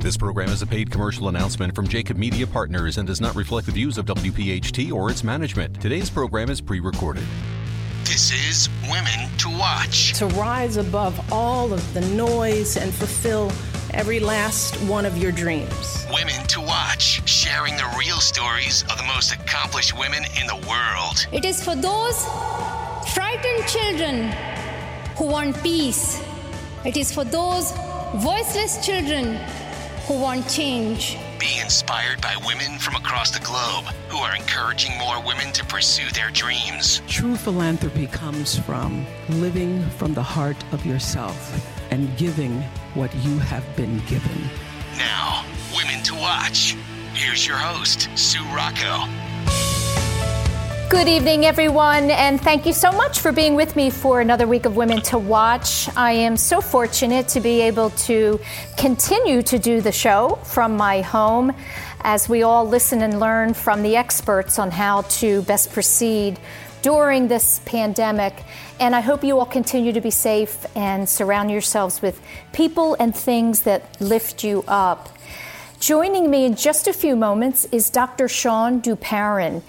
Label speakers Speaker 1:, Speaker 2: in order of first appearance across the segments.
Speaker 1: This program is a paid commercial announcement from Jacob Media Partners and does not reflect the views of WPHT or its management. Today's program is pre recorded.
Speaker 2: This is Women to Watch.
Speaker 3: To rise above all of the noise and fulfill every last one of your dreams.
Speaker 2: Women to Watch, sharing the real stories of the most accomplished women in the world.
Speaker 4: It is for those frightened children who want peace. It is for those voiceless children who want change.
Speaker 2: Be inspired by women from across the globe who are encouraging more women to pursue their dreams.
Speaker 3: True philanthropy comes from living from the heart of yourself and giving what you have been given.
Speaker 2: Now, Women to Watch. Here's your host, Sue Rocco.
Speaker 5: Good evening, everyone, and thank you so much for being with me for another week of Women to Watch. I am so fortunate to be able to continue to do the show from my home as we all listen and learn from the experts on how to best proceed during this pandemic. And I hope you all continue to be safe and surround yourselves with people and things that lift you up. Joining me in just a few moments is Dr. Shawne Duperon.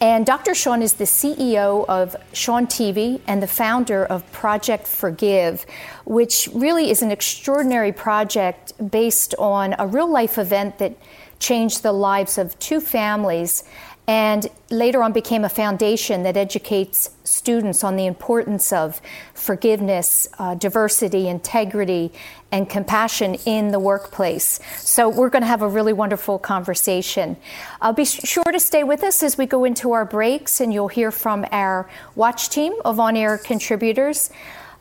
Speaker 5: And Dr. Shawne is the CEO of ShawneTV and the founder of Project Forgive, which really is an extraordinary project based on a real life event that changed the lives of two families and later on became a foundation that educates students on the importance of forgiveness, uh, diversity, integrity, and compassion in the workplace. So, we're going to have a really wonderful conversation. Uh, be sure to stay with us as we go into our breaks, and you'll hear from our watch team of on air contributors.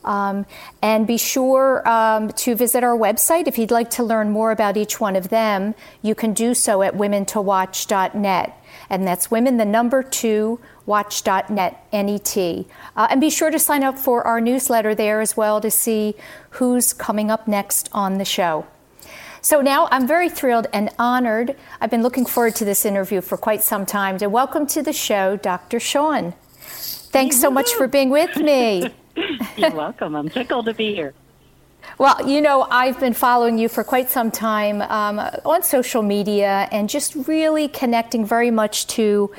Speaker 5: Um, and be sure um, to visit our website. If you'd like to learn more about each one of them, you can do so at womentowatch.net. And that's women, the number two, watch.net, N-E-T. Uh, and be sure to sign up for our newsletter there as well to see who's coming up next on the show. So now I'm very thrilled and honored. I've been looking forward to this interview for quite some time. To welcome to the show, Dr. Shawne. Thanks so much for being with me.
Speaker 6: You're welcome. I'm tickled to be here.
Speaker 5: Well, you know, I've been following you for quite some time um, on social media and just really connecting very much to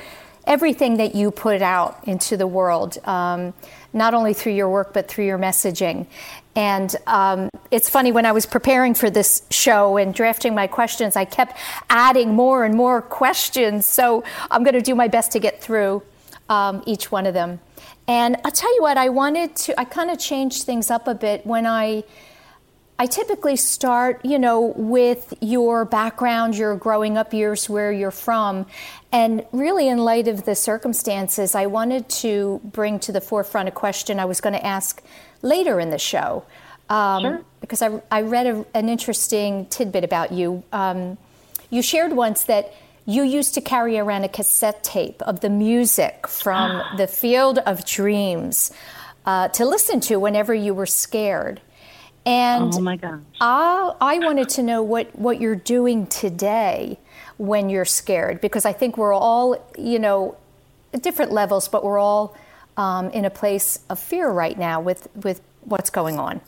Speaker 5: everything that you put out into the world, um, not only through your work, but through your messaging. And um, it's funny, when I was preparing for this show and drafting my questions, I kept adding more and more questions. So I'm going to do my best to get through um, each one of them. And I'll tell you what, I wanted to, I kind of changed things up a bit when I. I typically start, you know, with your background, your growing up years, where you're from. And really, in light of the circumstances, I wanted to bring to the forefront a question I was going to ask later in the show. Um,
Speaker 6: sure.
Speaker 5: Because I, I read a, an interesting tidbit about you. Um, you shared once that you used to carry around a cassette tape of the music from the Field of Dreams uh, to listen to whenever you were scared. And
Speaker 6: oh my gosh.
Speaker 5: I, I wanted to know what, what you're doing today when you're scared, because I think we're all, you know, at different levels, but we're all um, in a place of fear right now with, with what's going on.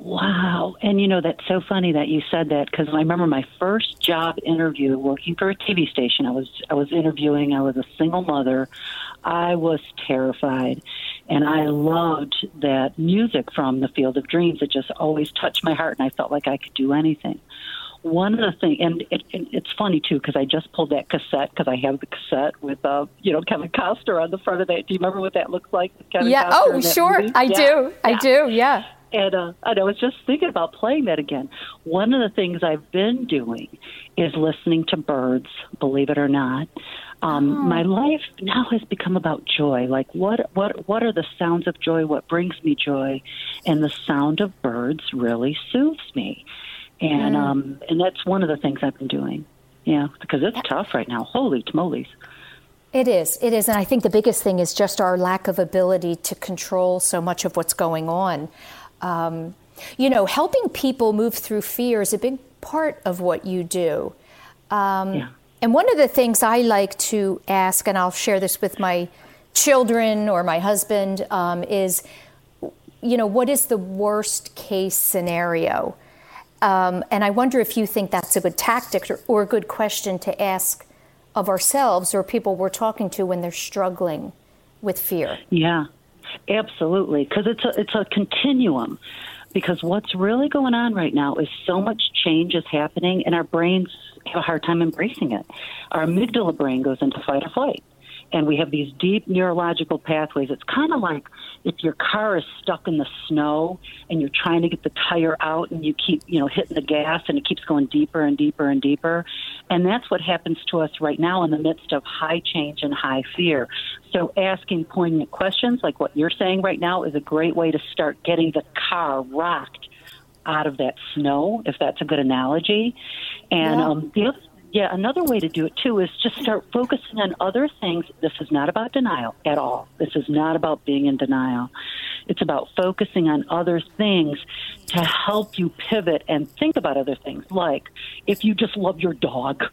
Speaker 6: Wow. And you know, that's so funny that you said that because I remember my first job interview working for a TV station. I was I was interviewing, I was a single mother. I was terrified. And I loved that music from the Field of Dreams. It just always touched my heart and I felt like I could do anything. One of the things, and it, it, it's funny too, because I just pulled that cassette because I have the cassette with, uh, you know, Kevin Costner on the front of that. Do you remember what that looks like? Kevin
Speaker 5: yeah.
Speaker 6: Costner
Speaker 5: oh, sure. I
Speaker 6: yeah.
Speaker 5: do.
Speaker 6: Yeah.
Speaker 5: I do. Yeah.
Speaker 6: And, uh, and I was just thinking about playing that again. One of the things I've been doing is listening to birds, believe it or not. Um,
Speaker 5: Oh.
Speaker 6: My life now has become about joy. Like what what what are the sounds of joy? What brings me joy? And the sound of birds really soothes me. and um, and that's one of the things I've been doing. Yeah, because it's tough right now. Holy tamales!
Speaker 5: It is. It is, and I think the biggest thing is just our lack of ability to control so much of what's going on. Um, you know, helping people move through fear is a big part of what you do. Um, yeah. And one of the things I like to ask, and I'll share this with my children or my husband, um, is, you know, what is the worst case scenario? Um, and I wonder if you think that's a good tactic or, or, a good question to ask of ourselves or people we're talking to when they're struggling with fear.
Speaker 6: Yeah, absolutely. Because it's a it's a continuum. Because what's really going on right now is so much change is happening, and our brains have a hard time embracing it. Our amygdala brain goes into fight or flight and we have these deep neurological pathways. It's kind of like if your car is stuck in the snow and you're trying to get the tire out and you keep, you know, hitting the gas and it keeps going deeper and deeper and deeper. And that's what happens to us right now in the midst of high change and high fear. So asking poignant questions like what you're saying right now is a great way to start getting the car rocked out of that snow, if that's a good analogy. And yeah. um, the other yeah, another way to do it too is just start focusing on other things. This is not about denial at all. This is not about being in denial. It's about focusing on other things to help you pivot and think about other things. Like if you just love your dog,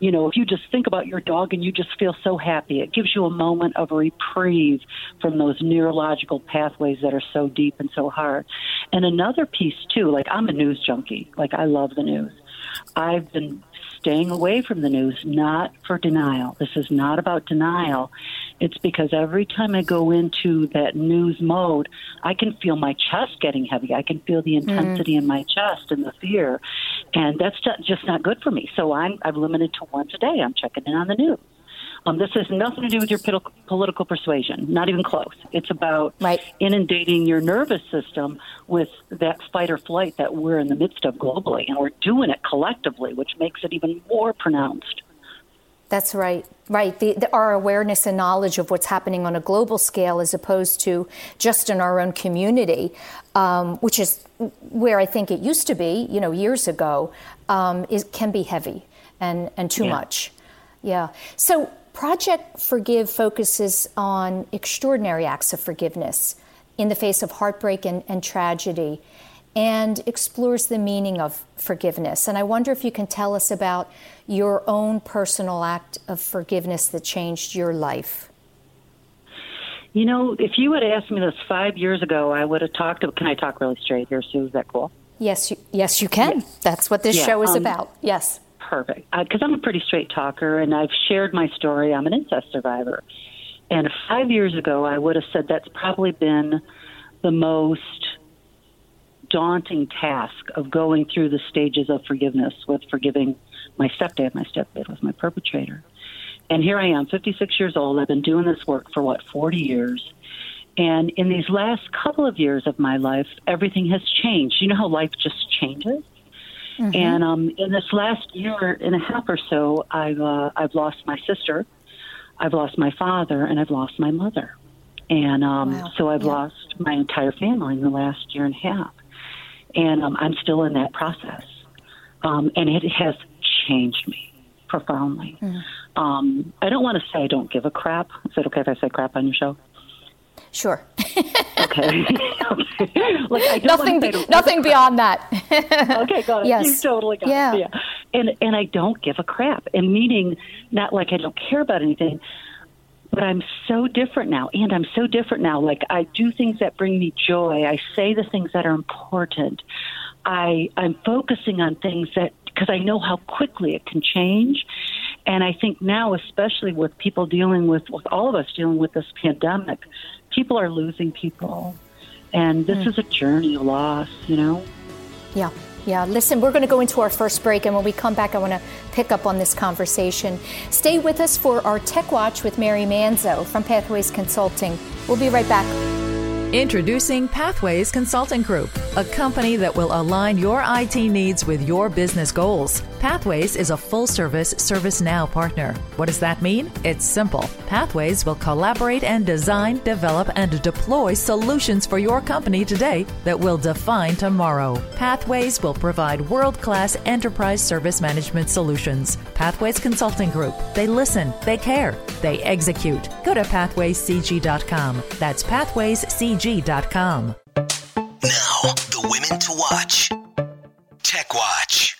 Speaker 6: you know, if you just think about your dog and you just feel so happy, it gives you a moment of reprieve from those neurological pathways that are so deep and so hard. And another piece too, like I'm a news junkie. Like I love the news. I've been staying away from the news, not for denial. This is not about denial. It's because every time I go into that news mode, I can feel my chest getting heavy. I can feel the mm. intensity mm. in my chest and the fear. And that's just not good for me. So I'm, I've limited to once a day. I'm checking in on the news. Um, this has nothing to do with your political persuasion, not even close. It's about right. inundating your nervous system with that fight or flight that we're in the midst of globally, and we're doing it collectively, which makes it even more pronounced.
Speaker 5: That's right. Right. The, the, our awareness and knowledge of what's happening on a global scale as opposed to just in our own community, um, which is where I think it used to be, you know, years ago, um, is, can be heavy and, and too yeah. much. Yeah. So Project Forgive focuses on extraordinary acts of forgiveness in the face of heartbreak and, and, tragedy and explores the meaning of forgiveness. And I wonder if you can tell us about your own personal act of forgiveness that changed your life.
Speaker 6: You know, if you had asked me this five years ago, I would have talked. To, can I talk really straight here, Sue? Is that cool?
Speaker 5: Yes, you, yes, you can. That's what this yeah, show is um, about. Yes
Speaker 6: perfect because I'm a pretty straight talker and I've shared my story. I'm an incest survivor. And five years ago, I would have said that's probably been the most daunting task of going through the stages of forgiveness with forgiving my stepdad. My stepdad was my perpetrator. And here I am, 56 years old. I've been doing this work for what, 40 years. And in these last couple of years of my life, everything has changed. You know how life just changes? Mm-hmm. And um, in this last year and a half or so, I've uh, I've lost my sister, I've lost my father, and I've lost my mother. And um, wow. so I've yeah. lost my entire family in the last year and a half. And um, I'm still in that process. Um, and it has changed me profoundly. Mm. Um, I don't want to say I don't give a crap. Is it okay if I say crap on your show?
Speaker 5: Sure.
Speaker 6: okay.
Speaker 5: like nothing, be, nothing beyond that.
Speaker 6: okay, got it. Yes. You totally got yeah. it. Yeah. And and I don't give a crap. And meaning not like I don't care about anything, but I'm so different now. And I'm so different now. Like I do things that bring me joy. I say the things that are important. I I'm focusing on things that because I know how quickly it can change. And I think now, especially with people dealing with, with all of us dealing with this pandemic, people are losing people. And this mm. is a journey of loss, you know?
Speaker 5: Yeah. Yeah, listen, we're going to go into our first break, and when we come back, I want to pick up on this conversation. Stay with us for our Tech Watch with Mary Manzo from Pathways Consulting. We'll be right back.
Speaker 7: Introducing Pathways Consulting Group, a company that will align your IT needs with your business goals. Pathways is a full service ServiceNow partner. What does that mean? It's simple. Pathways will collaborate and design, develop, and deploy solutions for your company today that will define tomorrow. Pathways will provide world class enterprise service management solutions. Pathways Consulting Group. They listen, they care, they execute. Go to pathwayscg.com. That's pathwayscg.com.
Speaker 2: Now, the women to watch. Tech Watch.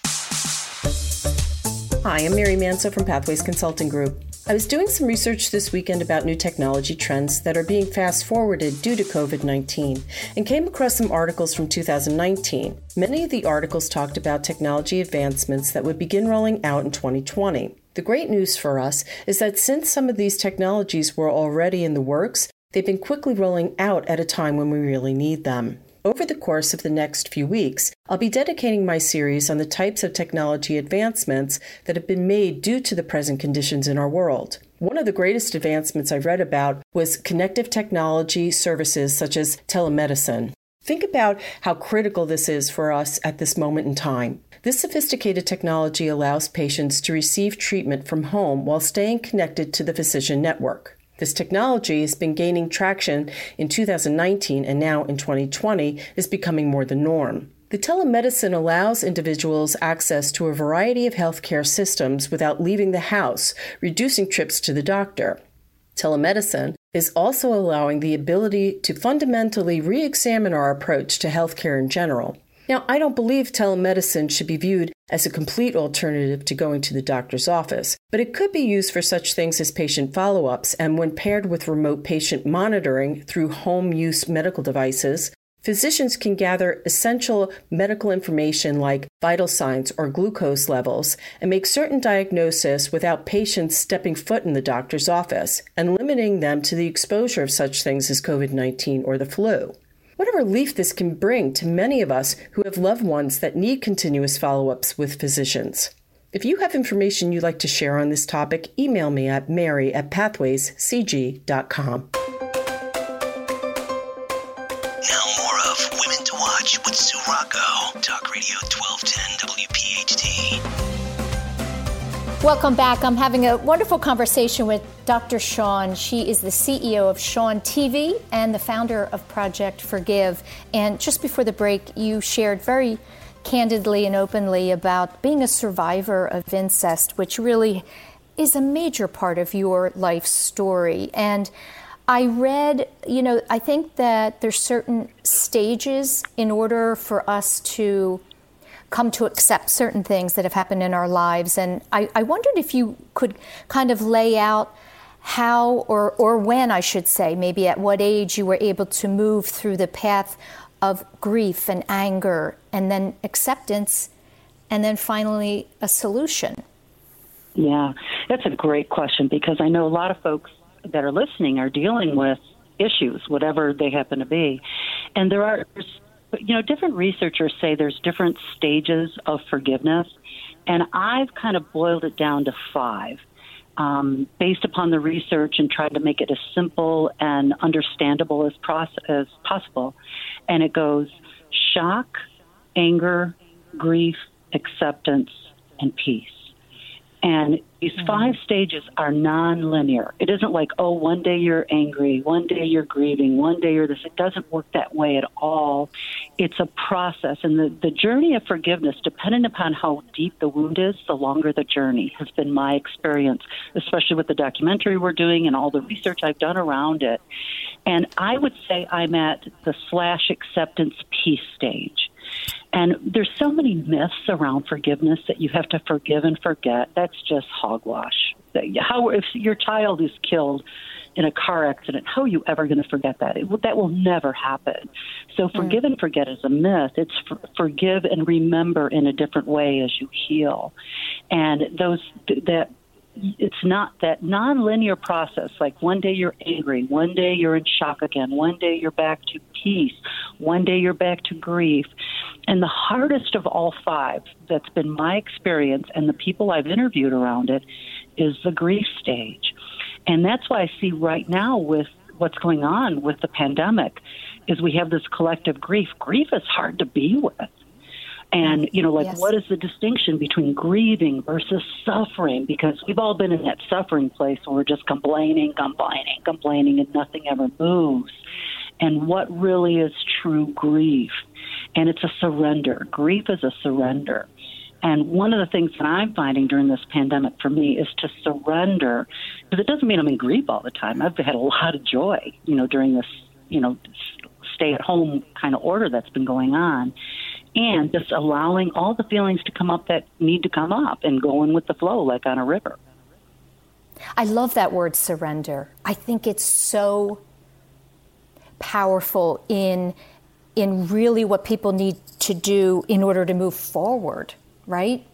Speaker 8: Hi, I'm Mary Manso from Pathways Consulting Group. I was doing some research this weekend about new technology trends that are being fast forwarded due to COVID 19 and came across some articles from 2019. Many of the articles talked about technology advancements that would begin rolling out in 2020. The great news for us is that since some of these technologies were already in the works, they've been quickly rolling out at a time when we really need them. Over the course of the next few weeks, I'll be dedicating my series on the types of technology advancements that have been made due to the present conditions in our world. One of the greatest advancements I've read about was connective technology services such as telemedicine. Think about how critical this is for us at this moment in time. This sophisticated technology allows patients to receive treatment from home while staying connected to the physician network. This technology has been gaining traction in 2019 and now in 2020 is becoming more the norm. The telemedicine allows individuals access to a variety of healthcare systems without leaving the house, reducing trips to the doctor. Telemedicine is also allowing the ability to fundamentally re examine our approach to healthcare in general. Now, I don't believe telemedicine should be viewed as a complete alternative to going to the doctor's office, but it could be used for such things as patient follow ups and when paired with remote patient monitoring through home use medical devices. Physicians can gather essential medical information like vital signs or glucose levels and make certain diagnoses without patients stepping foot in the doctor's office and limiting them to the exposure of such things as COVID 19 or the flu. What a relief this can bring to many of us who have loved ones that need continuous follow ups with physicians. If you have information you'd like to share on this topic, email me at mary at pathwayscg.com.
Speaker 5: Welcome back. I'm having a wonderful conversation with Dr. Shawne. She is the CEO of ShawneTV and the founder of Project Forgive. And just before the break, you shared very candidly and openly about being a survivor of incest, which really is a major part of your life story. And I read, you know, I think that there's certain stages in order for us to come to accept certain things that have happened in our lives. And I, I wondered if you could kind of lay out how or, or when, I should say, maybe at what age you were able to move through the path of grief and anger and then acceptance and then finally a solution.
Speaker 6: Yeah, that's a great question because I know a lot of folks that are listening are dealing with issues, whatever they happen to be. And there are you know, different researchers say there's different stages of forgiveness, and I've kind of boiled it down to five. Um, based upon the research and tried to make it as simple and understandable as, as possible. And it goes shock, anger, grief, acceptance, and peace. And these five stages are non-linear. It isn't like, oh, one day you're angry, one day you're grieving, one day you're this. It doesn't work that way at all. It's a process. And the, the journey of forgiveness, depending upon how deep the wound is, the longer the journey has been my experience, especially with the documentary we're doing and all the research I've done around it. And I would say I'm at the slash acceptance peace stage. And there's so many myths around forgiveness that you have to forgive and forget. That's just hogwash. How if your child is killed in a car accident, how are you ever going to forget that? It, that will never happen. So forgive mm. and forget is a myth. It's for, forgive and remember in a different way as you heal. And those that it's not that nonlinear process like one day you're angry one day you're in shock again one day you're back to peace one day you're back to grief and the hardest of all five that's been my experience and the people i've interviewed around it is the grief stage and that's why i see right now with what's going on with the pandemic is we have this collective grief. Grief is hard to be with. And, you know, like,
Speaker 5: Yes.
Speaker 6: what is the distinction between grieving versus suffering? Because we've all been in that suffering place where we're just complaining, complaining, complaining, and nothing ever moves. And what really is true grief? And it's a surrender. Grief is a surrender. And one of the things that I'm finding during this pandemic for me is to surrender, because it doesn't mean I'm in grief all the time. I've had a lot of joy, you know, during this, you know, stay at home kind of order that's been going on. And just allowing all the feelings to come up that need to come up and going with the flow like on a river.
Speaker 5: I love that word surrender. I think it's so powerful in in really what people need to do in order to move forward, right?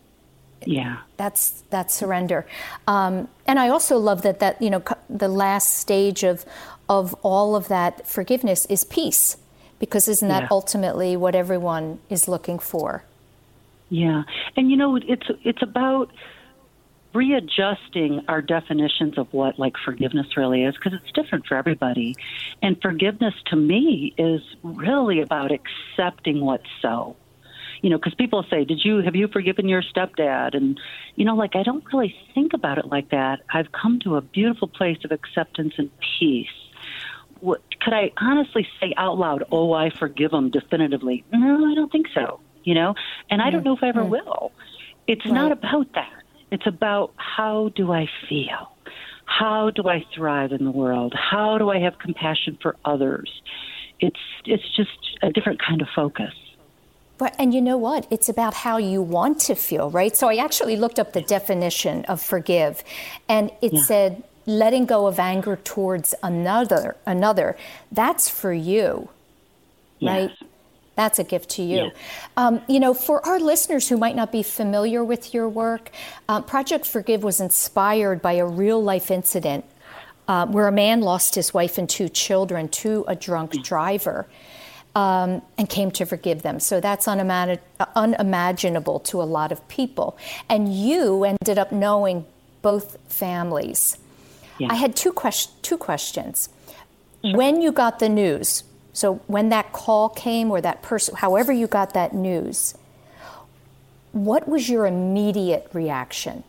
Speaker 6: Yeah.
Speaker 5: That's that's surrender. Um, and I also love that that you know the last stage of of all of that forgiveness is peace, because isn't that
Speaker 6: Yeah.
Speaker 5: ultimately what everyone is looking for?
Speaker 6: Yeah, and you know it's it's about readjusting our definitions of what like forgiveness really is because it's different for everybody. And forgiveness to me is really about accepting what's so. You know, because people say, "Did you have you forgiven your stepdad?" And you know, like I don't really think about it like that. I've come to a beautiful place of acceptance and peace. What, could I honestly say out loud, "Oh, I forgive him definitively"? No, I don't think so. You know, and I don't know if I ever will. It's not about that. It's about how do I feel? How do I thrive in the world? How do I have compassion for others? It's it's just a different kind of focus.
Speaker 5: But and you know what? It's about how you want to feel, right? So I actually looked up the definition of forgive, and it said letting go of anger towards another. Another. That's for you, right? That's a gift to you.
Speaker 6: Yes.
Speaker 5: Um, you know, for our listeners who might not be familiar with your work, uh, Project Forgive was inspired by a real life incident uh, where a man lost his wife and two children to a drunk driver um, and came to forgive them. So that's unimagin- unimaginable to a lot of people. And you ended up knowing both families.
Speaker 6: Yeah.
Speaker 5: I had two, quest- two questions. When you got the news, so when that call came or that person, however you got that news, what was your immediate reaction?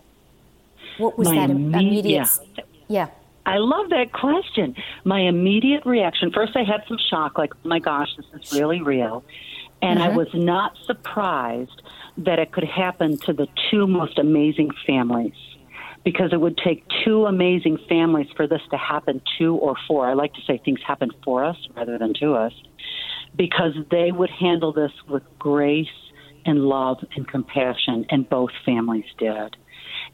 Speaker 5: What was
Speaker 6: My
Speaker 5: that
Speaker 6: imme-
Speaker 5: immediate?
Speaker 6: yeah.
Speaker 5: yeah.
Speaker 6: I love that question. My immediate reaction first, I had some shock, like, oh my gosh, this is really real. And I mm-hmm. was not surprised that it could happen to the two most amazing families because it would take two amazing families for this to happen to or for. I like to say things happen for us rather than to us because they would handle this with grace and love and compassion, and both families did.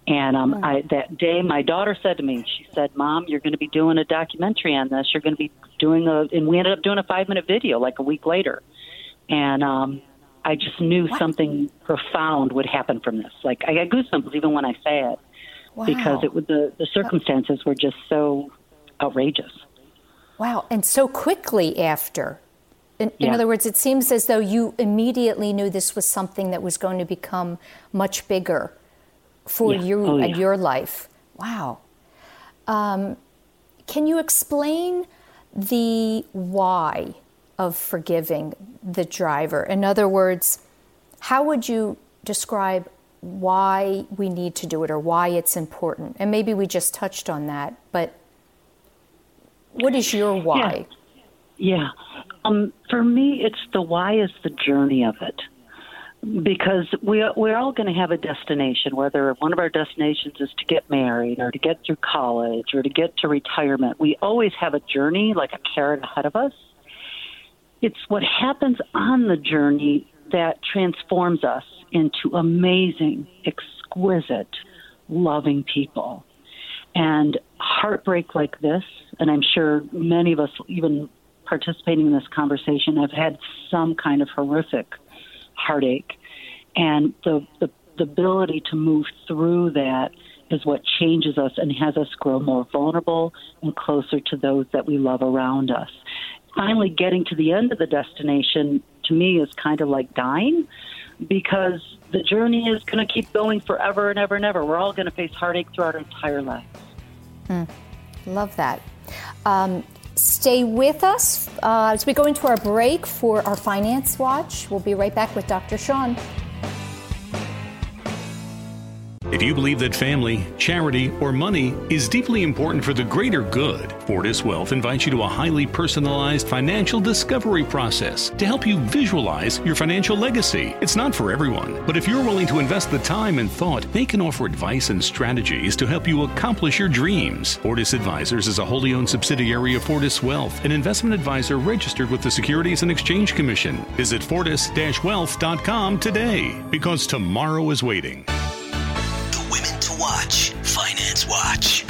Speaker 6: And um, I, that day, my daughter said to me, she said, "Mom, you're going to be doing a documentary on this. You're going to be doing a," and we ended up doing a five-minute video like a week later. And um, I just knew something profound would happen from this. Like I got goosebumps even when I say it because it was the the circumstances were just so outrageous.
Speaker 5: Wow, and so quickly after. In, in other words, it seems as though you immediately knew this was something that was going to become much bigger for
Speaker 6: Yeah.
Speaker 5: you
Speaker 6: Oh,
Speaker 5: and
Speaker 6: yeah.
Speaker 5: your life. Wow. Um, can you explain the why of forgiving the driver? In other words, how would you describe why we need to do it or why it's important? And maybe we just touched on that, but what is your why?
Speaker 6: Yeah. Um, for me, it's the why is the journey of it. Because we, we're all going to have a destination, whether one of our destinations is to get married or to get through college or to get to retirement. We always have a journey, like a carrot ahead of us. It's what happens on the journey that transforms us into amazing, exquisite, loving people. And heartbreak like this, and I'm sure many of us, even participating in this conversation, have had some kind of horrific heartache. And the, the, the ability to move through that is what changes us and has us grow more vulnerable and closer to those that we love around us. Finally, getting to the end of the destination to me is kind of like dying because the journey is going to keep going forever and ever and ever. We're all going to face heartache throughout our entire life.
Speaker 5: Love that. Um, Stay with us uh, as we go into our break for our Finance Watch. We'll be right back with Dr. Shawne.
Speaker 9: If you believe that family, charity, or money is deeply important for the greater good, Fortis Wealth invites you to a highly personalized financial discovery process to help you visualize your financial legacy. It's not for everyone, but if you're willing to invest the time and thought, they can offer advice and strategies to help you accomplish your dreams. Fortis Advisors is a wholly owned subsidiary of Fortis Wealth, an investment advisor registered with the Securities and Exchange Commission. Visit fortis-wealth.com today because tomorrow is waiting.
Speaker 2: Watch, Finance Watch.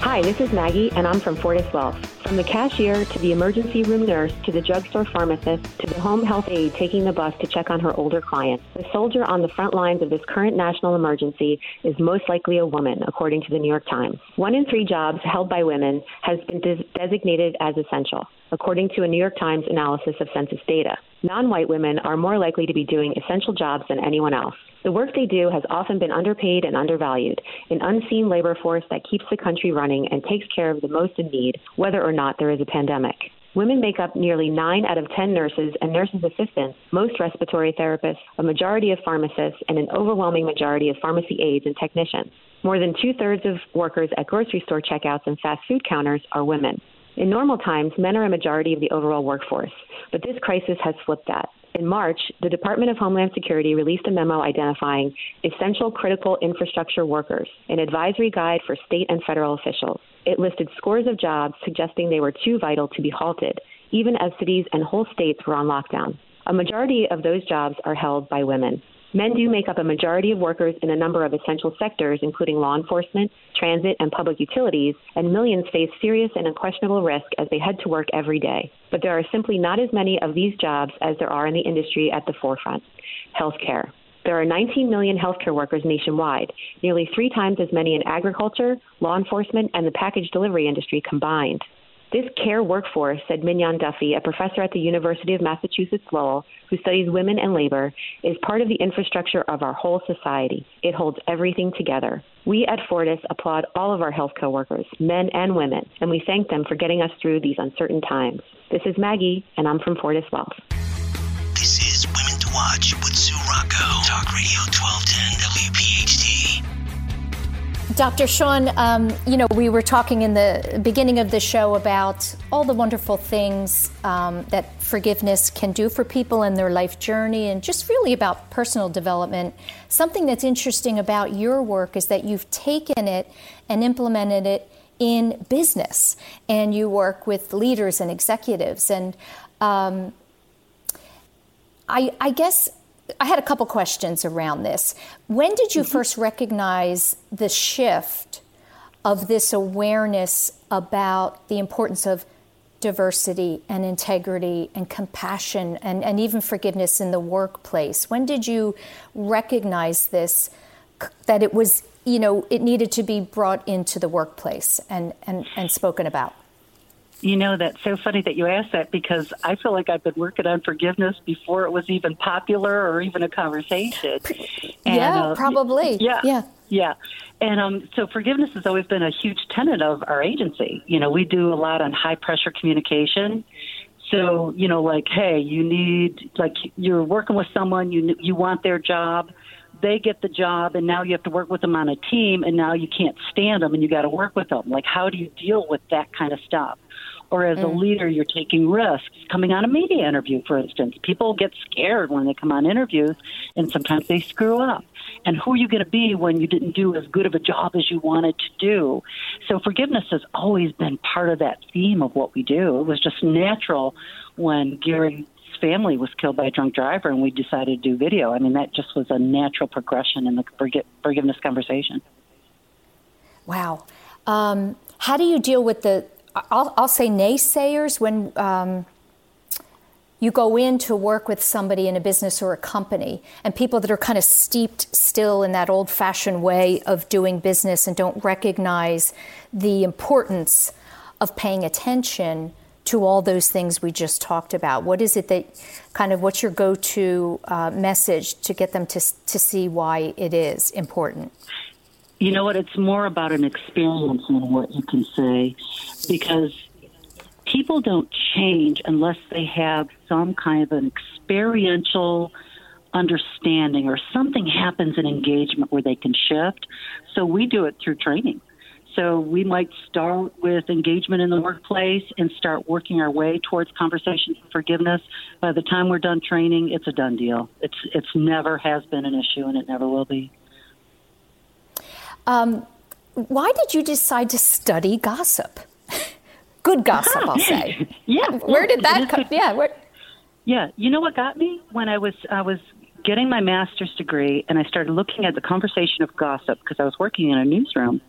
Speaker 10: Hi, this is Maggie, and I'm from Fortis Wealth. From the cashier to the emergency room nurse to the drugstore pharmacist to the home health aide taking the bus to check on her older clients, the soldier on the front lines of this current national emergency is most likely a woman, according to the New York Times. One in three jobs held by women has been des- designated as essential, according to a New York Times analysis of census data. Non white women are more likely to be doing essential jobs than anyone else. The work they do has often been underpaid and undervalued, an unseen labor force that keeps the country running and takes care of the most in need, whether or not there is a pandemic. Women make up nearly 9 out of 10 nurses and nurses assistants, most respiratory therapists, a majority of pharmacists, and an overwhelming majority of pharmacy aides and technicians. More than two thirds of workers at grocery store checkouts and fast food counters are women. In normal times, men are a majority of the overall workforce, but this crisis has flipped that. In March, the Department of Homeland Security released a memo identifying essential critical infrastructure workers, an advisory guide for state and federal officials. It listed scores of jobs suggesting they were too vital to be halted, even as cities and whole states were on lockdown. A majority of those jobs are held by women. Men do make up a majority of workers in a number of essential sectors, including law enforcement, transit, and public utilities, and millions face serious and unquestionable risk as they head to work every day. But there are simply not as many of these jobs as there are in the industry at the forefront healthcare. There are 19 million healthcare workers nationwide, nearly three times as many in agriculture, law enforcement, and the package delivery industry combined. This care workforce, said Mignon Duffy, a professor at the University of Massachusetts Lowell, who studies women and labor, is part of the infrastructure of our whole society. It holds everything together. We at Fortis applaud all of our healthcare workers, men and women, and we thank them for getting us through these uncertain times. This is Maggie, and I'm from Fortis Wealth.
Speaker 2: This is Women to Watch with Sue Rocco, Talk Radio 1210 WPHT.
Speaker 5: Dr. Shawne, um, you know, we were talking in the beginning of the show about all the wonderful things um, that forgiveness can do for people in their life journey and just really about personal development. Something that's interesting about your work is that you've taken it and implemented it in business and you work with leaders and executives. And um, I, I guess I had a couple questions around this. When did you mm-hmm. first recognize the shift of this awareness about the importance of diversity and integrity and compassion and, and even forgiveness in the workplace? When did you recognize this, that it was, you know, it needed to be brought into the workplace and, and, and spoken about?
Speaker 6: You know, that's so funny that you asked that because I feel like I've been working on forgiveness before it was even popular or even a conversation.
Speaker 5: And, yeah, uh, probably.
Speaker 6: Yeah.
Speaker 5: Yeah.
Speaker 6: Yeah. And um, so forgiveness has always been a huge tenet of our agency. You know, we do a lot on high pressure communication. So, you know, like, hey, you need, like, you're working with someone, you, you want their job they get the job and now you have to work with them on a team and now you can't stand them and you got to work with them like how do you deal with that kind of stuff or as mm. a leader, you're taking risks. Coming on a media interview, for instance, people get scared when they come on interviews, and sometimes they screw up. And who are you going to be when you didn't do as good of a job as you wanted to do? So forgiveness has always been part of that theme of what we do. It was just natural when Gary's family was killed by a drunk driver and we decided to do video. I mean, that just was a natural progression in the forgiveness conversation.
Speaker 5: Wow. Um, how do you deal with the I'll, I'll say naysayers when um, you go in to work with somebody in a business or a company and people that are kind of steeped still in that old fashioned way of doing business and don't recognize the importance of paying attention to all those things we just talked about. What is it that kind of what's your go to uh, message to get them to, to see why it is important?
Speaker 6: You know what? It's more about an experience than what you can say, because people don't change unless they have some kind of an experiential understanding or something happens in engagement where they can shift. So we do it through training. So we might start with engagement in the workplace and start working our way towards conversation for forgiveness. By the time we're done training, it's a done deal. It's it's never has been an issue and it never will be.
Speaker 5: Um, why did you decide to study gossip? Good gossip, I'll say.
Speaker 6: yeah.
Speaker 5: Where did that come? Yeah. Where?
Speaker 6: Yeah. You know what got me when I was I was getting my master's degree and I started looking at the conversation of gossip because I was working in a newsroom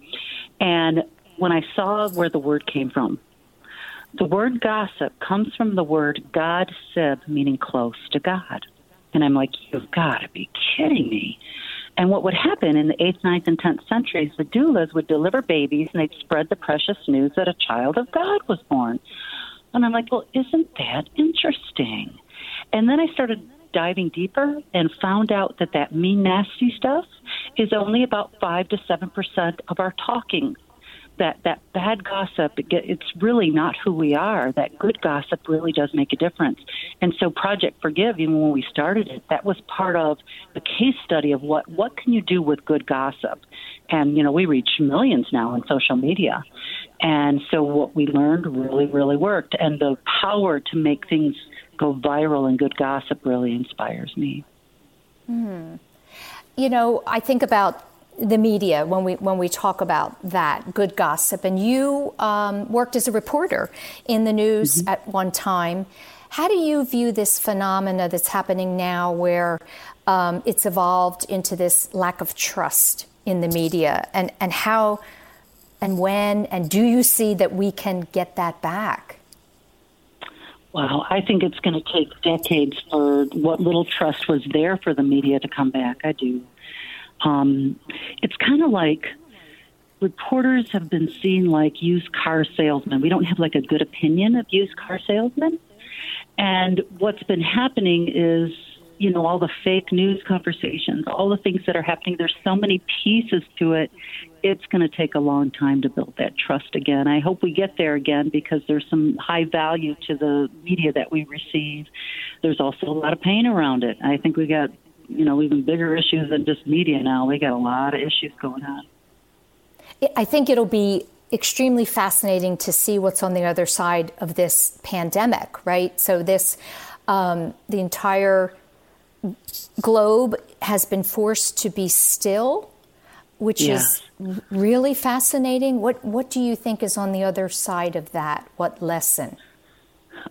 Speaker 6: and when I saw where the word came from, the word gossip comes from the word God sib, meaning close to God. And I'm like, you've got to be kidding me. And what would happen in the 8th, ninth, and 10th centuries, the doulas would deliver babies and they'd spread the precious news that a child of God was born. And I'm like, well, isn't that interesting? And then I started diving deeper and found out that that mean, nasty stuff is only about 5 to 7% of our talking. That, that bad gossip, it's really not who we are. That good gossip really does make a difference. And so Project Forgive, even when we started it, that was part of the case study of what, what can you do with good gossip? And, you know, we reach millions now on social media. And so what we learned really, really worked. And the power to make things go viral and good gossip really inspires me.
Speaker 5: Mm you know, I think about the media when we when we talk about that good gossip, and you um, worked as a reporter in the news mm-hmm. at one time. How do you view this phenomena that's happening now, where um, it's evolved into this lack of trust in the media, and and how and when and do you see that we can get that back?
Speaker 6: Wow, I think it's going to take decades for what little trust was there for the media to come back. I do. Um, it's kind of like reporters have been seen like used car salesmen. We don't have like a good opinion of used car salesmen. And what's been happening is, you know, all the fake news conversations, all the things that are happening, there's so many pieces to it it's going to take a long time to build that trust again. I hope we get there again because there's some high value to the media that we receive. There's also a lot of pain around it. I think we got, you know, even bigger issues than just media now. We got a lot of issues going on.
Speaker 5: I think it'll be extremely fascinating to see what's on the other side of this pandemic, right? So this, um, the entire globe has been forced to be still which yeah. is really fascinating. What what do you think is on the other side of that? What lesson?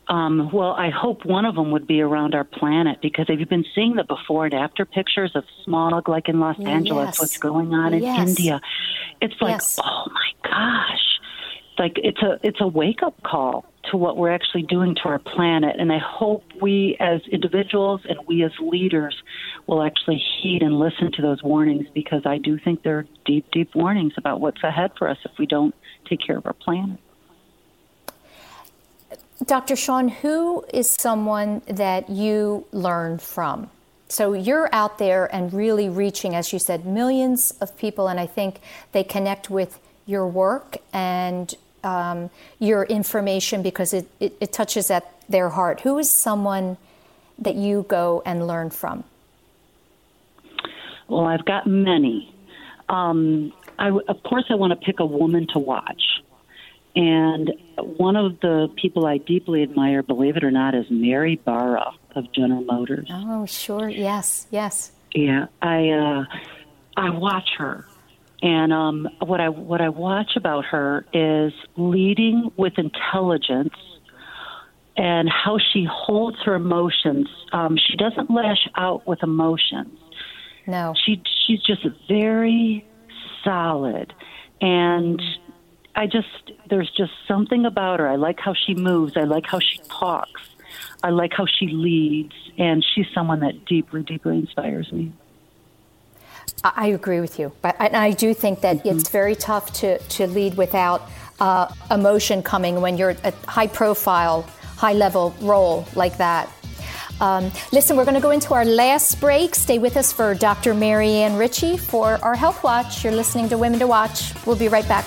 Speaker 6: Um, well, I hope one of them would be around our planet because have you been seeing the before and after pictures of smog, like in Los Angeles,
Speaker 5: yes.
Speaker 6: what's going on in
Speaker 5: yes.
Speaker 6: India? It's like,
Speaker 5: yes.
Speaker 6: oh my gosh, like it's a it's a wake up call to what we're actually doing to our planet. And I hope we as individuals and we as leaders will actually heed and listen to those warnings because I do think there are deep, deep warnings about what's ahead for us if we don't take care of our planet.
Speaker 5: Dr. Shawne, who is someone that you learn from? So you're out there and really reaching, as you said, millions of people, and I think they connect with your work and um, your information because it, it, it touches at their heart. Who is someone that you go and learn from?
Speaker 6: Well, I've got many. Um, I, of course, I want to pick a woman to watch. And one of the people I deeply admire, believe it or not, is Mary Barra of General Motors.
Speaker 5: Oh, sure. Yes, yes.
Speaker 6: Yeah, I uh, I watch her and um, what I what I watch about her is leading with intelligence and how she holds her emotions. Um, she doesn't lash out with emotions.
Speaker 5: No,
Speaker 6: she she's just very solid, and I just there's just something about her. I like how she moves. I like how she talks. I like how she leads, and she's someone that deeply, deeply inspires me.
Speaker 5: I agree with you, but I, do think that mm-hmm. it's very tough to, to lead without uh, emotion coming when you're a high profile, high level role like that. Um, listen, we're going to go into our last break. Stay with us for Dr. Marianne Ritchie for our Health Watch. You're listening to Women to Watch. We'll be right back.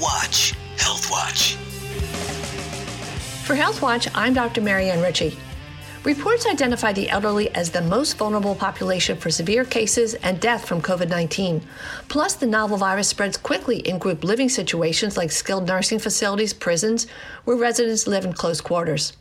Speaker 2: Watch Health Watch.
Speaker 11: For Health Watch, I'm Dr. Marianne Ritchie. Reports identify the elderly as the most vulnerable population for severe cases and death from COVID 19. Plus, the novel virus spreads quickly in group living situations like skilled nursing facilities, prisons, where residents live in close quarters.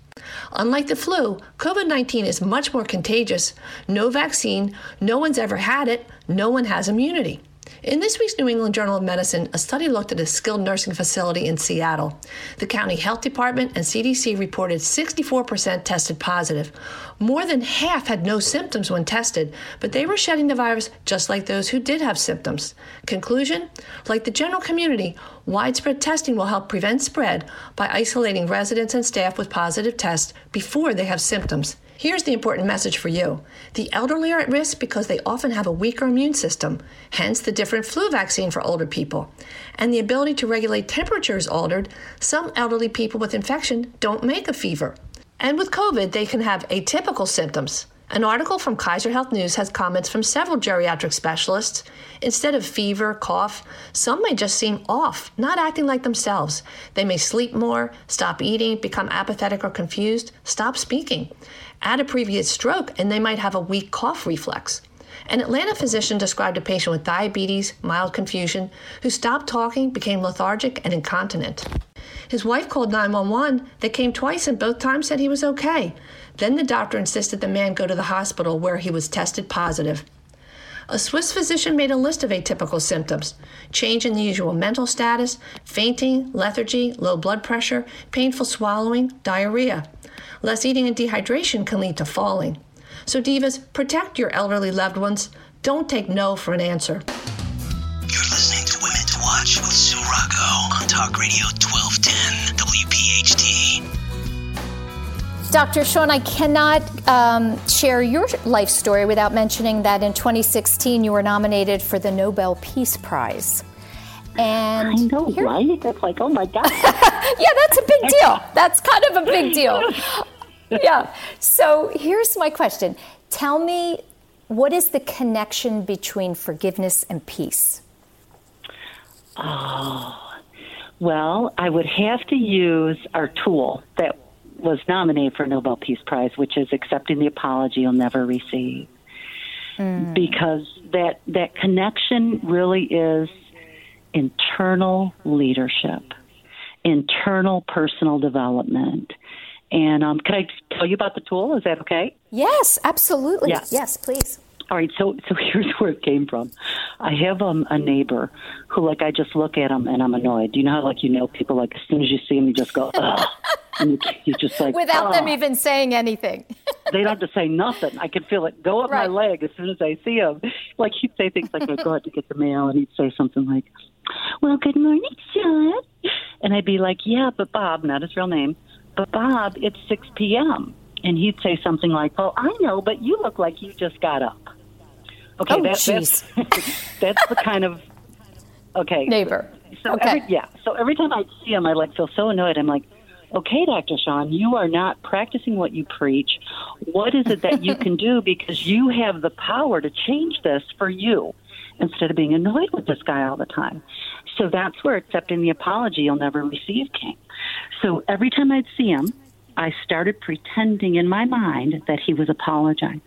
Speaker 11: Unlike the flu, COVID 19 is much more contagious. No vaccine, no one's ever had it, no one has immunity. In this week's New England Journal of Medicine, a study looked at a skilled nursing facility in Seattle. The county health department and CDC reported 64% tested positive. More than half had no symptoms when tested, but they were shedding the virus just like those who did have symptoms. Conclusion Like the general community, widespread testing will help prevent spread by isolating residents and staff with positive tests before they have symptoms. Here's the important message for you the elderly are at risk because they often have a weaker immune system, hence the different flu vaccine for older people. And the ability to regulate temperature is altered. Some elderly people with infection don't make a fever. And with COVID, they can have atypical symptoms. An article from Kaiser Health News has comments from several geriatric specialists. Instead of fever, cough, some may just seem off, not acting like themselves. They may sleep more, stop eating, become apathetic or confused, stop speaking add a previous stroke, and they might have a weak cough reflex. An Atlanta physician described a patient with diabetes, mild confusion, who stopped talking, became lethargic, and incontinent. His wife called 911. They came twice, and both times said he was okay. Then the doctor insisted the man go to the hospital where he was tested positive. A Swiss physician made a list of atypical symptoms change in the usual mental status, fainting, lethargy, low blood pressure, painful swallowing, diarrhea. Less eating and dehydration can lead to falling. So, divas, protect your elderly loved ones. Don't take no for an answer.
Speaker 2: You're listening to Women to Watch with Sue Rocco on Talk Radio 1210 WPHT.
Speaker 5: Dr. Shawne, I cannot um, share your life story without mentioning that in 2016 you were nominated for the Nobel Peace Prize. And
Speaker 6: I know, here, right? That's like, oh my God.
Speaker 5: yeah, that's a big deal. That's kind of a big deal. yeah. So here's my question Tell me, what is the connection between forgiveness and peace?
Speaker 6: Oh, well, I would have to use our tool that was nominated for Nobel Peace Prize, which is accepting the apology you'll never receive. Mm. Because that that connection really is internal leadership, internal personal development. And um, can I tell you about the tool? Is that okay?
Speaker 5: Yes, absolutely. Yes, yes please.
Speaker 6: All right, so so here's where it came from. I have um, a neighbor who, like, I just look at him and I'm annoyed. Do you know how, like, you know, people like as soon as you see them, you just go, Ugh. and you, you just like
Speaker 5: without
Speaker 6: Ugh.
Speaker 5: them even saying anything.
Speaker 6: they don't have to say nothing. I can feel it go up right. my leg as soon as I see him. Like he'd say things like, "I go out to get the mail," and he'd say something like, "Well, good morning, Shawne," and I'd be like, "Yeah, but Bob, not his real name, but Bob, it's six p.m." And he'd say something like, "Oh, I know, but you look like you just got up." Okay,
Speaker 5: oh,
Speaker 6: that, that's that's the kind of okay
Speaker 5: neighbor.
Speaker 6: So
Speaker 5: okay.
Speaker 6: every, yeah, so every time I see him, I like feel so annoyed. I'm like, okay, Dr. Shawne, you are not practicing what you preach. What is it that you can do because you have the power to change this for you instead of being annoyed with this guy all the time? So that's where accepting the apology you'll never receive came. So every time I'd see him, I started pretending in my mind that he was apologizing.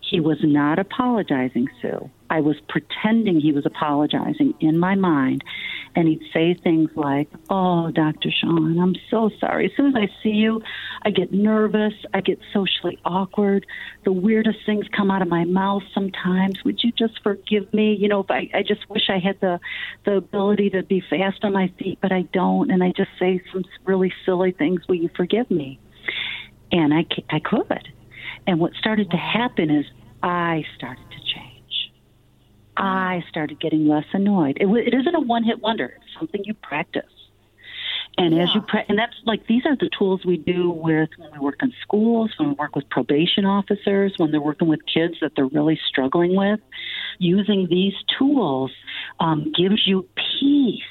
Speaker 6: He was not apologizing, Sue. I was pretending he was apologizing in my mind. and he'd say things like, "Oh, Dr. Shawne, I'm so sorry. As soon as I see you, I get nervous. I get socially awkward. The weirdest things come out of my mouth sometimes. Would you just forgive me? You know, if I, I just wish I had the the ability to be fast on my feet, but I don't, and I just say some really silly things. Will you forgive me?" And I, I could. And what started to happen is I started to change. I started getting less annoyed. It, it isn't a one hit wonder, it's something you practice. And yeah. as you pra- and that's like these are the tools we do with when we work in schools, when we work with probation officers, when they're working with kids that they're really struggling with. Using these tools um, gives you peace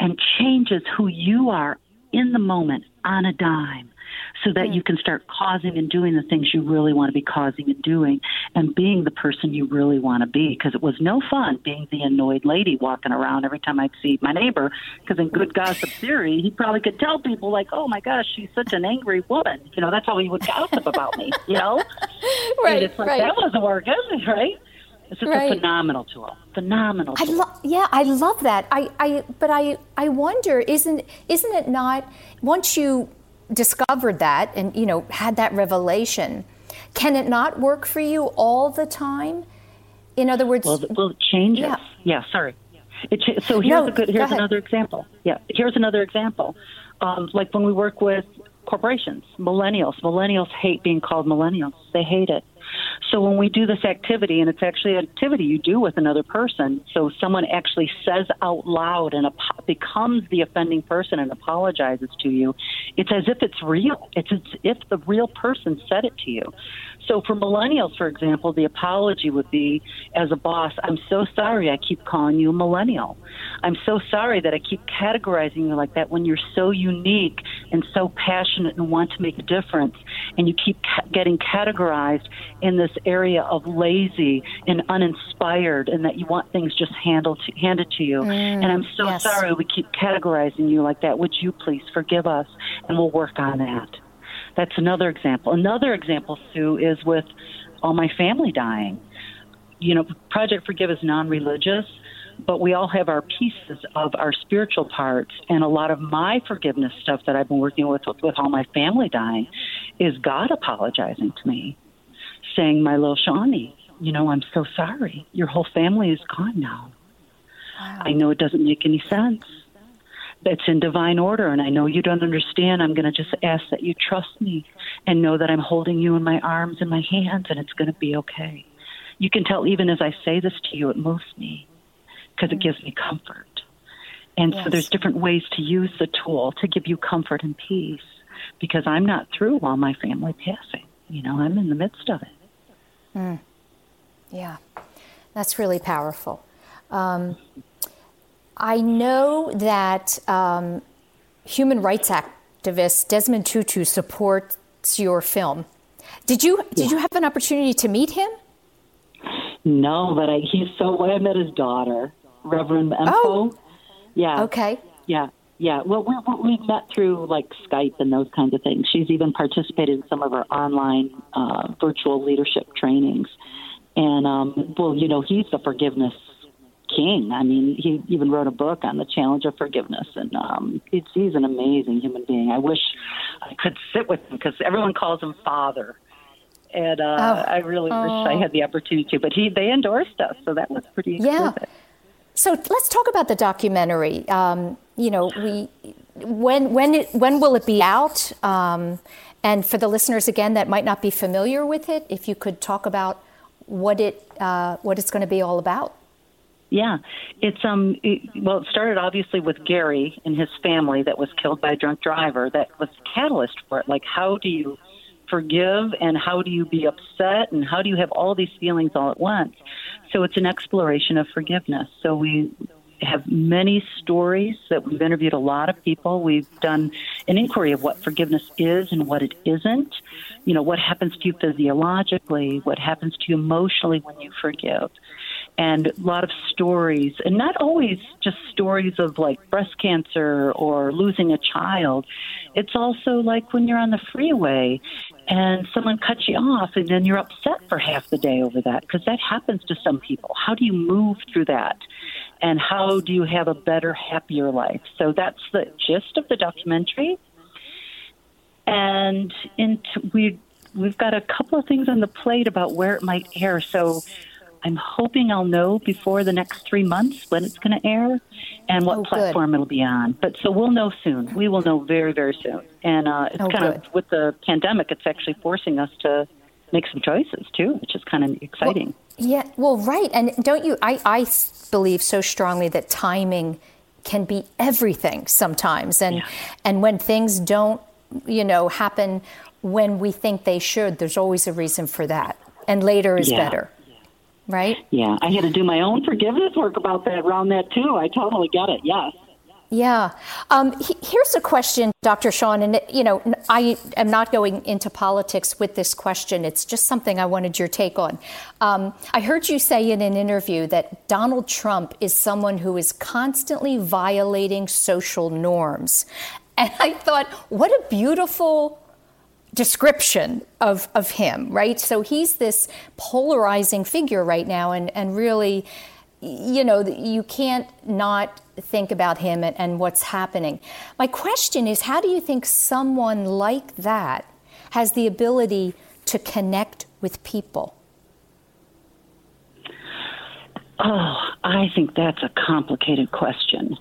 Speaker 6: and changes who you are in the moment on a dime so that you mm. can start causing and doing the things you really want to be causing and doing and being the person you really want to be. Because it was no fun being the annoyed lady walking around every time I'd see my neighbor. Because in good gossip theory, he probably could tell people, like, oh my gosh, she's such an angry woman. You know, that's how he would gossip about me, you know?
Speaker 5: right.
Speaker 6: And it's like,
Speaker 5: right.
Speaker 6: that wasn't working, right? It's just right. a phenomenal tool. Phenomenal. Tool.
Speaker 5: I lo- yeah, I love that. I, I, but I, I wonder, isn't, isn't it not once you discovered that and you know had that revelation can it not work for you all the time? In other words
Speaker 6: well, well it changes. Yeah, yeah sorry. It so here's
Speaker 5: no,
Speaker 6: a good here's
Speaker 5: go
Speaker 6: another example. Yeah here's another example um, like when we work with corporations millennials. Millennials hate being called millennials. They hate it so when we do this activity, and it's actually an activity you do with another person, so someone actually says out loud and ap- becomes the offending person and apologizes to you, it's as if it's real. It's as if the real person said it to you. So for millennials, for example, the apology would be, as a boss, I'm so sorry I keep calling you a millennial. I'm so sorry that I keep categorizing you like that when you're so unique and so passionate and want to make a difference, and you keep ca- getting categorized in this area of lazy and uninspired, and that you want things just handled to, handed to you.
Speaker 5: Mm,
Speaker 6: and I'm so
Speaker 5: yes.
Speaker 6: sorry we keep categorizing you like that. Would you please forgive us, and we'll work on that. That's another example. Another example, Sue, is with all my family dying. You know, Project Forgive is non religious, but we all have our pieces of our spiritual parts. And a lot of my forgiveness stuff that I've been working with with all my family dying is God apologizing to me, saying, My little Shawnee, you know, I'm so sorry. Your whole family is gone now.
Speaker 5: Wow.
Speaker 6: I know it doesn't make any sense it's in divine order and I know you don't understand. I'm going to just ask that you trust me and know that I'm holding you in my arms and my hands and it's going to be okay. You can tell even as I say this to you, it moves me because it gives me comfort. And
Speaker 5: Yes.
Speaker 6: so there's different ways to use the tool to give you comfort and peace because I'm not through while my family passing. You know, I'm in the midst of it.
Speaker 5: Mm. Yeah, that's really powerful. Um, I know that um, human rights activist Desmond Tutu supports your film. Did you did you have an opportunity to meet him?
Speaker 6: No, but I, he's so. I met his daughter, Reverend Mpho.
Speaker 5: Oh.
Speaker 6: yeah.
Speaker 5: Okay.
Speaker 6: Yeah, yeah. Well, we, we, we've met through like Skype and those kinds of things. She's even participated in some of our online uh, virtual leadership trainings. And um, well, you know, he's the forgiveness king. I mean, he even wrote a book on the challenge of forgiveness, and um, it's, he's an amazing human being. I wish I could sit with him because everyone calls him father. And uh,
Speaker 5: Oh.
Speaker 6: I really wish
Speaker 5: Oh.
Speaker 6: I had the opportunity to, but he they endorsed us, so that was pretty
Speaker 5: Yeah.
Speaker 6: exquisite.
Speaker 5: So let's talk about the documentary. Um, you know, we when when it, when will it be out? Um, and for the listeners again that might not be familiar with it, if you could talk about what it uh, what it's going to be all about.
Speaker 6: Yeah, it's um. It, well, it started obviously with Gary and his family that was killed by a drunk driver. That was the catalyst for it. Like, how do you forgive and how do you be upset and how do you have all these feelings all at once? So it's an exploration of forgiveness. So we have many stories that we've interviewed a lot of people. We've done an inquiry of what forgiveness is and what it isn't. You know, what happens to you physiologically, what happens to you emotionally when you forgive and a lot of stories, and not always just stories of like breast cancer or losing a child. It's also like when you're on the freeway and someone cuts you off, and then you're upset for half the day over that because that happens to some people. How do you move through that? and how do you have a better, happier life. So that's the gist of the documentary. And into, we we've got a couple of things on the plate about where it might air. So I'm hoping I'll know before the next three months when it's going to air and what
Speaker 5: Oh,
Speaker 6: platform
Speaker 5: good.
Speaker 6: it'll be on. But so we'll know soon. We will know very, very soon. And uh, it's
Speaker 5: Oh,
Speaker 6: kind
Speaker 5: good.
Speaker 6: of with the pandemic, it's actually forcing us to make some choices too, which is kind of exciting.
Speaker 5: Yeah, well, right. And don't you, I, I believe so strongly that timing can be everything sometimes. And, and when things don't, you know, happen when we think they should, there's always a reason for that. And later is
Speaker 6: Yeah.
Speaker 5: better. Right?
Speaker 6: Yeah, I had to do my own forgiveness work about that around that too. I totally get it. Yes.
Speaker 5: Yeah. Um, he- here's a question, Dr. Shawne, and you know, I am not going into politics with this question. It's just something I wanted your take on. Um, I heard you say in an interview that Donald Trump is someone who is constantly violating social norms, and I thought, what a beautiful description of, of him, right? So he's this polarizing figure right now, and, and really, you know, you can't not think about him and, and what's happening. My question is how do you think someone like that has the ability to connect with people?
Speaker 6: Oh, I think that's a complicated question.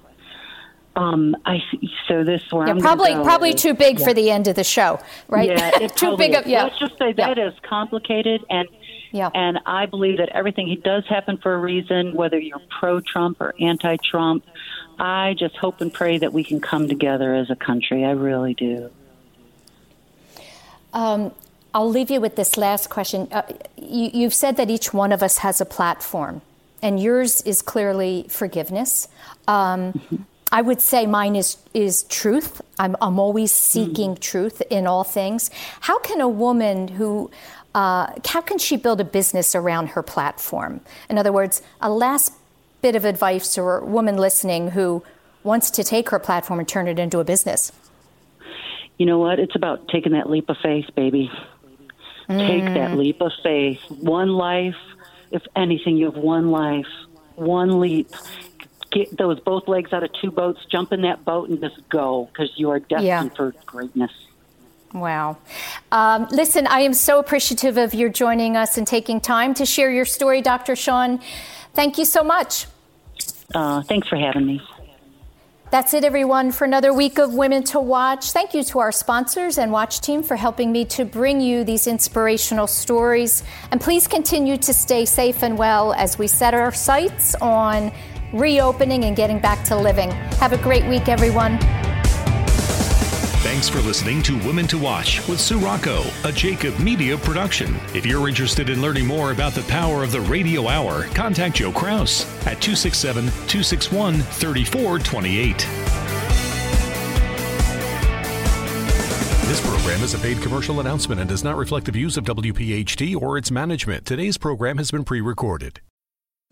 Speaker 6: Um, I so this where
Speaker 5: Yeah,
Speaker 6: I'm
Speaker 5: probably
Speaker 6: go
Speaker 5: probably
Speaker 6: is-
Speaker 5: too big
Speaker 6: yeah.
Speaker 5: for the end of the show, right?
Speaker 6: Yeah, it
Speaker 5: too big. Of, yeah.
Speaker 6: Let's just say that is complicated, and yeah. and I believe that everything he does happen for a reason. Whether you're pro-Trump or anti-Trump, I just hope and pray that we can come together as a country. I really do.
Speaker 5: Um, I'll leave you with this last question. Uh, you, you've said that each one of us has a platform, and yours is clearly forgiveness. Um, I would say mine is is truth. I'm, I'm always seeking truth in all things. How can a woman who uh, how can she build a business around her platform? In other words, a last bit of advice or a woman listening who wants to take her platform and turn it into a business.
Speaker 6: You know what? It's about taking that leap of faith, baby. Take that
Speaker 5: Mm.
Speaker 6: leap of faith. One life. If anything, you have one life. One leap. Get those both legs out of two boats. Jump in that boat and just go because you are destined
Speaker 5: Yeah.
Speaker 6: for greatness.
Speaker 5: Wow. Um, listen, I am so appreciative of your joining us and taking time to share your story, Dr. Shawne. Thank you so much.
Speaker 6: Uh, thanks for having me.
Speaker 5: That's it, everyone, for another week of Women to Watch. Thank you to our sponsors and Watch team for helping me to bring you these inspirational stories. And please continue to stay safe and well as we set our sights on reopening and getting back to living. Have a great week, everyone.
Speaker 9: Thanks for listening to Women to Watch with Sue Rocco, a Jacob Media production. If you're interested in learning more about the power of the radio hour, contact Joe Kraus at 267 261 3428.
Speaker 1: This program is a paid commercial announcement and does not reflect the views of WPHT or its management. Today's program has been pre recorded.